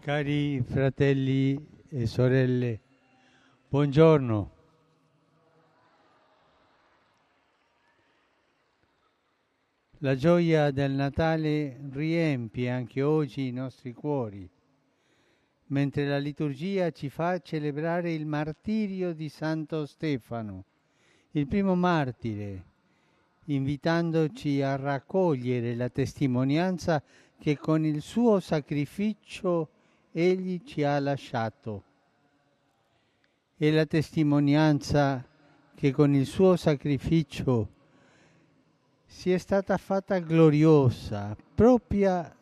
Cari fratelli e sorelle, buongiorno. La gioia del Natale riempie anche oggi i nostri cuori, mentre la liturgia ci fa celebrare il martirio di Santo Stefano, il primo martire, invitandoci a raccogliere la testimonianza che con il suo sacrificio egli ci ha lasciato. E la testimonianza che con il suo sacrificio si è stata fatta gloriosa, propria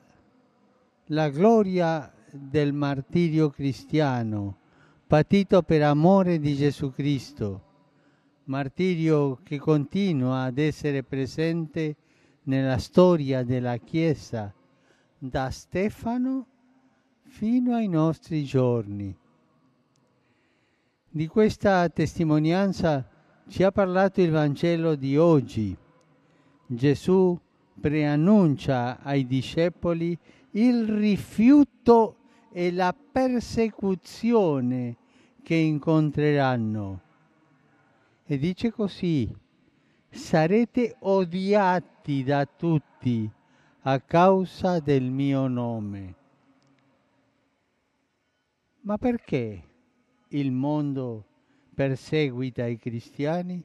la gloria del martirio cristiano, patito per amore di Gesù Cristo, martirio che continua ad essere presente nella storia della Chiesa da Stefano fino ai nostri giorni. Di questa testimonianza ci ha parlato il Vangelo di oggi. Gesù preannuncia ai discepoli il rifiuto e la persecuzione che incontreranno. E dice così, sarete odiati da tutti a causa del mio nome. Ma perché il mondo perseguita i cristiani?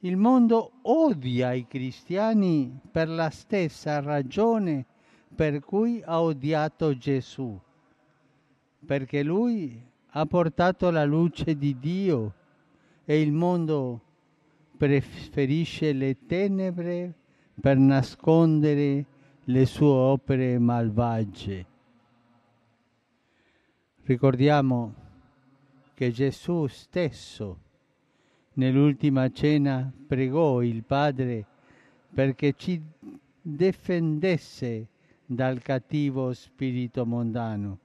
Il mondo odia i cristiani per la stessa ragione per cui ha odiato Gesù, perché lui ha portato la luce di Dio e il mondo preferisce le tenebre per nascondere le sue opere malvagie. Ricordiamo che Gesù stesso nell'ultima cena pregò il Padre perché ci difendesse dal cattivo spirito mondano.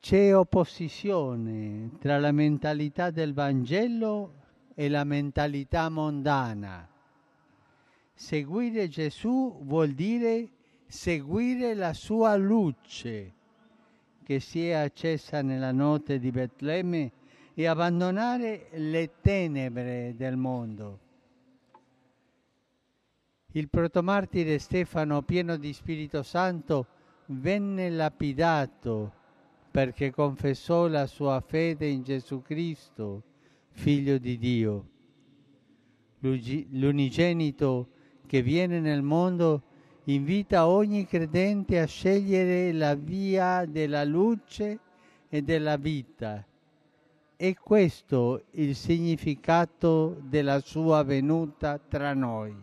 C'è opposizione tra la mentalità del Vangelo e la mentalità mondana. Seguire Gesù vuol dire seguire la sua luce che si è accesa nella notte di Betlemme e abbandonare le tenebre del mondo. Il protomartire Stefano, pieno di Spirito Santo, venne lapidato perché confessò la sua fede in Gesù Cristo, figlio di Dio. L'unigenito che viene nel mondo invita ogni credente a scegliere la via della luce e della vita. È questo il significato della sua venuta tra noi.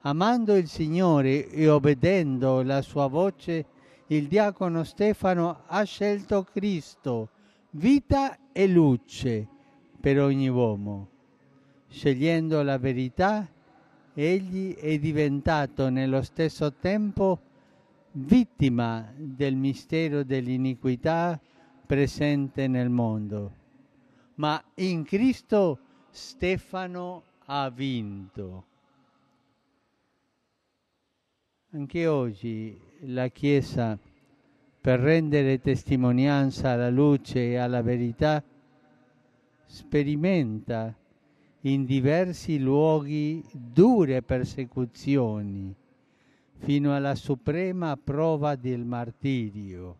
Amando il Signore e obbedendo la sua voce, il diacono Stefano ha scelto Cristo, vita e luce per ogni uomo. Scegliendo la verità, egli è diventato nello stesso tempo vittima del mistero dell'iniquità presente nel mondo. Ma in Cristo Stefano ha vinto. Anche oggi la Chiesa, per rendere testimonianza alla luce e alla verità, sperimenta in diversi luoghi dure persecuzioni, fino alla suprema prova del martirio.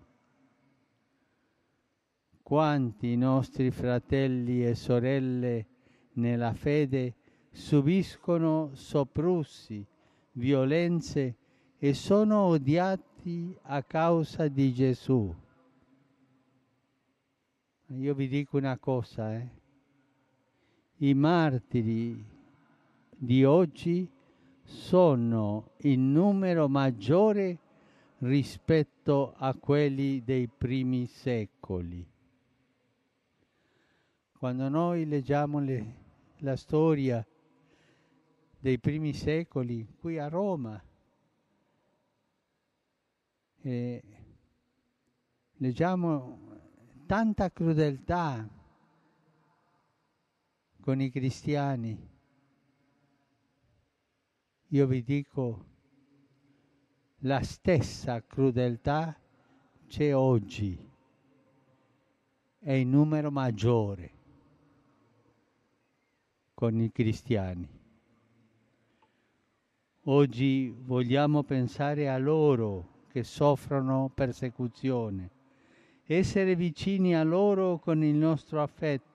Quanti nostri fratelli e sorelle nella fede subiscono sopprussi, violenze e sono odiati a causa di Gesù. Io vi dico una cosa, eh? I martiri di oggi sono in numero maggiore rispetto a quelli dei primi secoli. Quando noi leggiamo le, la storia dei primi secoli qui a Roma, eh, leggiamo tanta crudeltà con i cristiani. Io vi dico, la stessa crudeltà c'è oggi, è in numero maggiore con i cristiani. Oggi vogliamo pensare a loro che soffrono persecuzione, essere vicini a loro con il nostro affetto,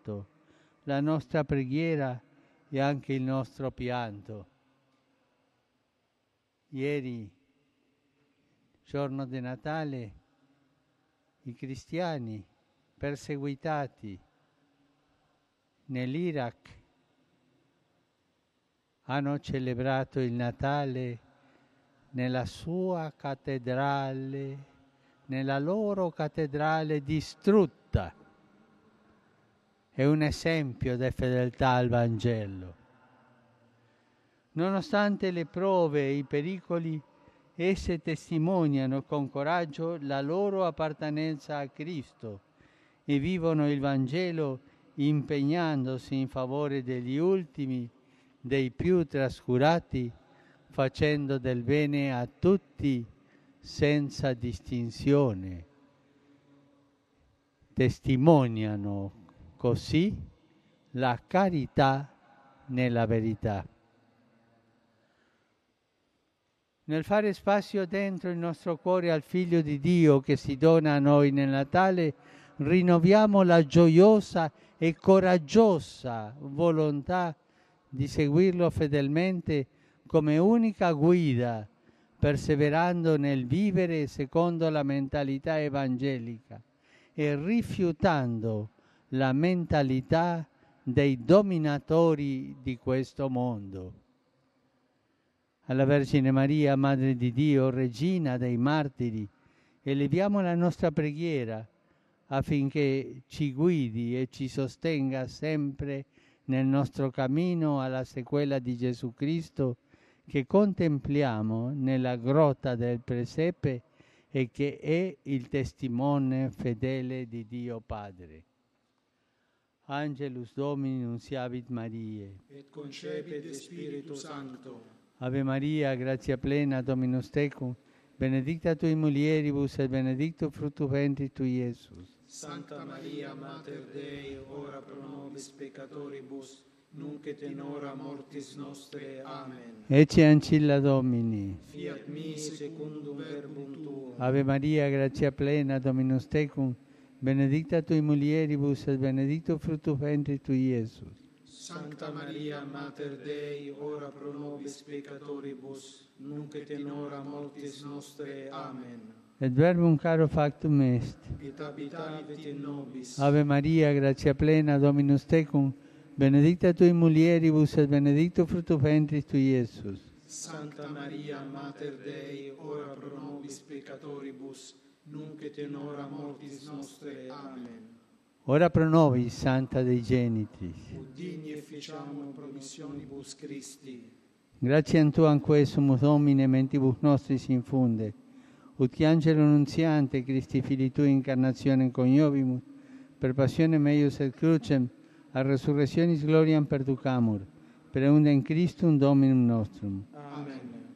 la nostra preghiera e anche il nostro pianto. Ieri, giorno di Natale, i cristiani perseguitati nell'Iraq hanno celebrato il Natale nella sua cattedrale, nella loro cattedrale distrutta. È un esempio di fedeltà al Vangelo. Nonostante le prove e i pericoli, esse testimoniano con coraggio la loro appartenenza a Cristo e vivono il Vangelo impegnandosi in favore degli ultimi dei più trascurati, facendo del bene a tutti senza distinzione. Testimoniano così la carità nella verità. Nel fare spazio dentro il nostro cuore al Figlio di Dio che si dona a noi nel Natale, rinnoviamo la gioiosa e coraggiosa volontà di seguirlo fedelmente come unica guida, perseverando nel vivere secondo la mentalità evangelica e rifiutando la mentalità dei dominatori di questo mondo. Alla Vergine Maria, Madre di Dio, Regina dei martiri, eleviamo la nostra preghiera affinché ci guidi e ci sostenga sempre nel nostro cammino alla sequela di Gesù Cristo che contempliamo nella grotta del presepe e che è il testimone fedele di Dio Padre. Angelus Domini nunciavit Mariae. Et concepit Spiritu Sancto. Ave Maria, gratia plena, Dominus tecum, benedicta tui mulieribus et benedictus fructus ventris tui, Iesus. Santa Maria, Mater Dei, ora pro nobis peccatoribus, nunc et in hora mortis nostre. Amen. Ecce ancilla Domini. Fiat mi secundum verbum tuum. Ave Maria, gratia plena, Dominus tecum, benedicta tui mulieribus et benedictus fructus ventris tui, Iesus. Santa Maria, Mater Dei, ora pro nobis peccatoribus, nunc et in hora mortis nostre. Amen. Et verbum caro factum est. Et in nobis. Ave Maria, gratia plena, Dominus tecum, benedicta tui mulieribus et benedictus fructus ventris tui, Iesus. Santa Maria, Mater Dei, ora pro nobis peccatoribus, nunc et in hora mortis nostre. Amen. Ora pro nobis, Santa Dei Genitis. Ut digni efficiamur promissionibus Christi. Gratiam Tuam quesumus Domine mentibus nostris infunde, ut che angelo nunziante Christi Fili Tui incarnazione coniovimus, per passione meius et crucem, a resurrectionis gloriam perducamur, per eundem Christum Dominum nostrum. Amen.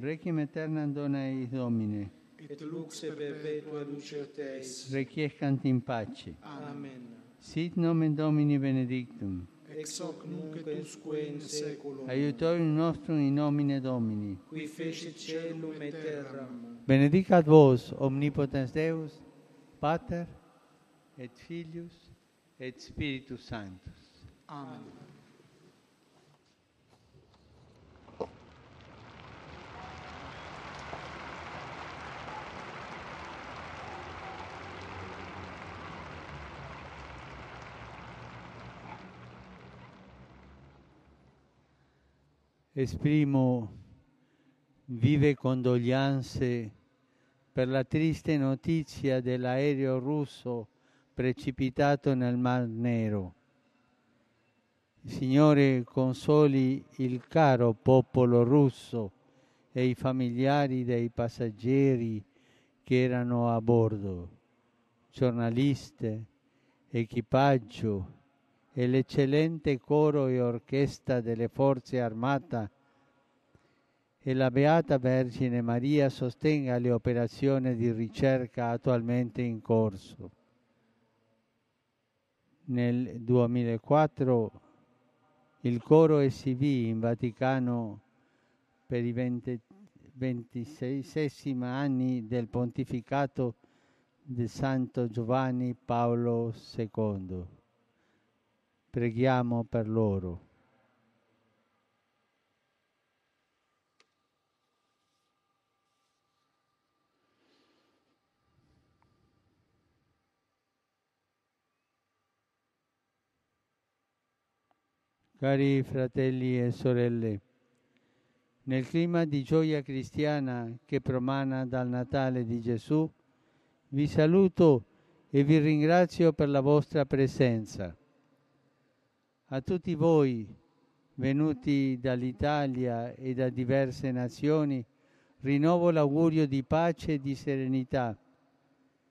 requiem aeternam dona eis Domine. Et lux perpetua ducer Teis. Requiescant in pace. Amen. Sit nomen Domini benedictum. Ex hoc nunc et usque in saeculum. Aiutorium nostrum in nomine Domini. Qui fecit caelum et terram. Benedicat vos, omnipotens Deus, Pater, et Filius, et Spiritus Sanctus. Amen. Esprimo vive condoglianze per la triste notizia dell'aereo russo precipitato nel Mar Nero. Signore consoli il caro popolo russo e i familiari dei passeggeri che erano a bordo, giornaliste, equipaggio e l'eccellente coro e orchestra delle forze armate e la Beata Vergine Maria sostenga le operazioni di ricerca attualmente in corso. Nel 2004 il coro esibì in Vaticano per i 20, 26 anni del pontificato di Santo Giovanni Paolo II. Preghiamo per loro. Cari fratelli e sorelle, nel clima di gioia cristiana che promana dal Natale di Gesù, vi saluto e vi ringrazio per la vostra presenza. A tutti voi, venuti dall'Italia e da diverse nazioni, rinnovo l'augurio di pace e di serenità.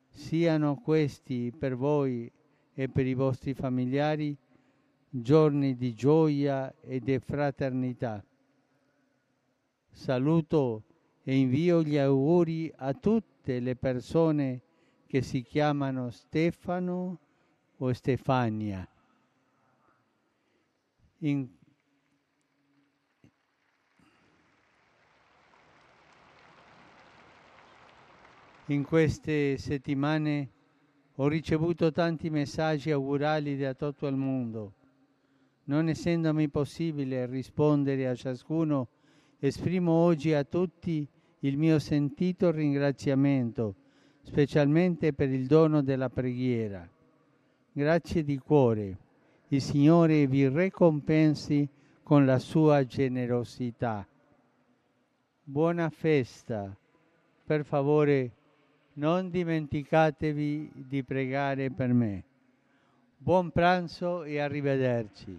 Siano questi per voi e per i vostri familiari giorni di gioia e di fraternità. Saluto e invio gli auguri a tutte le persone che si chiamano Stefano o Stefania. In, in queste settimane ho ricevuto tanti messaggi augurali da tutto il mondo non essendomi possibile rispondere a ciascuno, esprimo oggi a tutti il mio sentito ringraziamento, specialmente per il dono della preghiera. Grazie di cuore. Il Signore vi ricompensi con la sua generosità. Buona festa. Per favore, non dimenticatevi di pregare per me. Buon pranzo e arrivederci.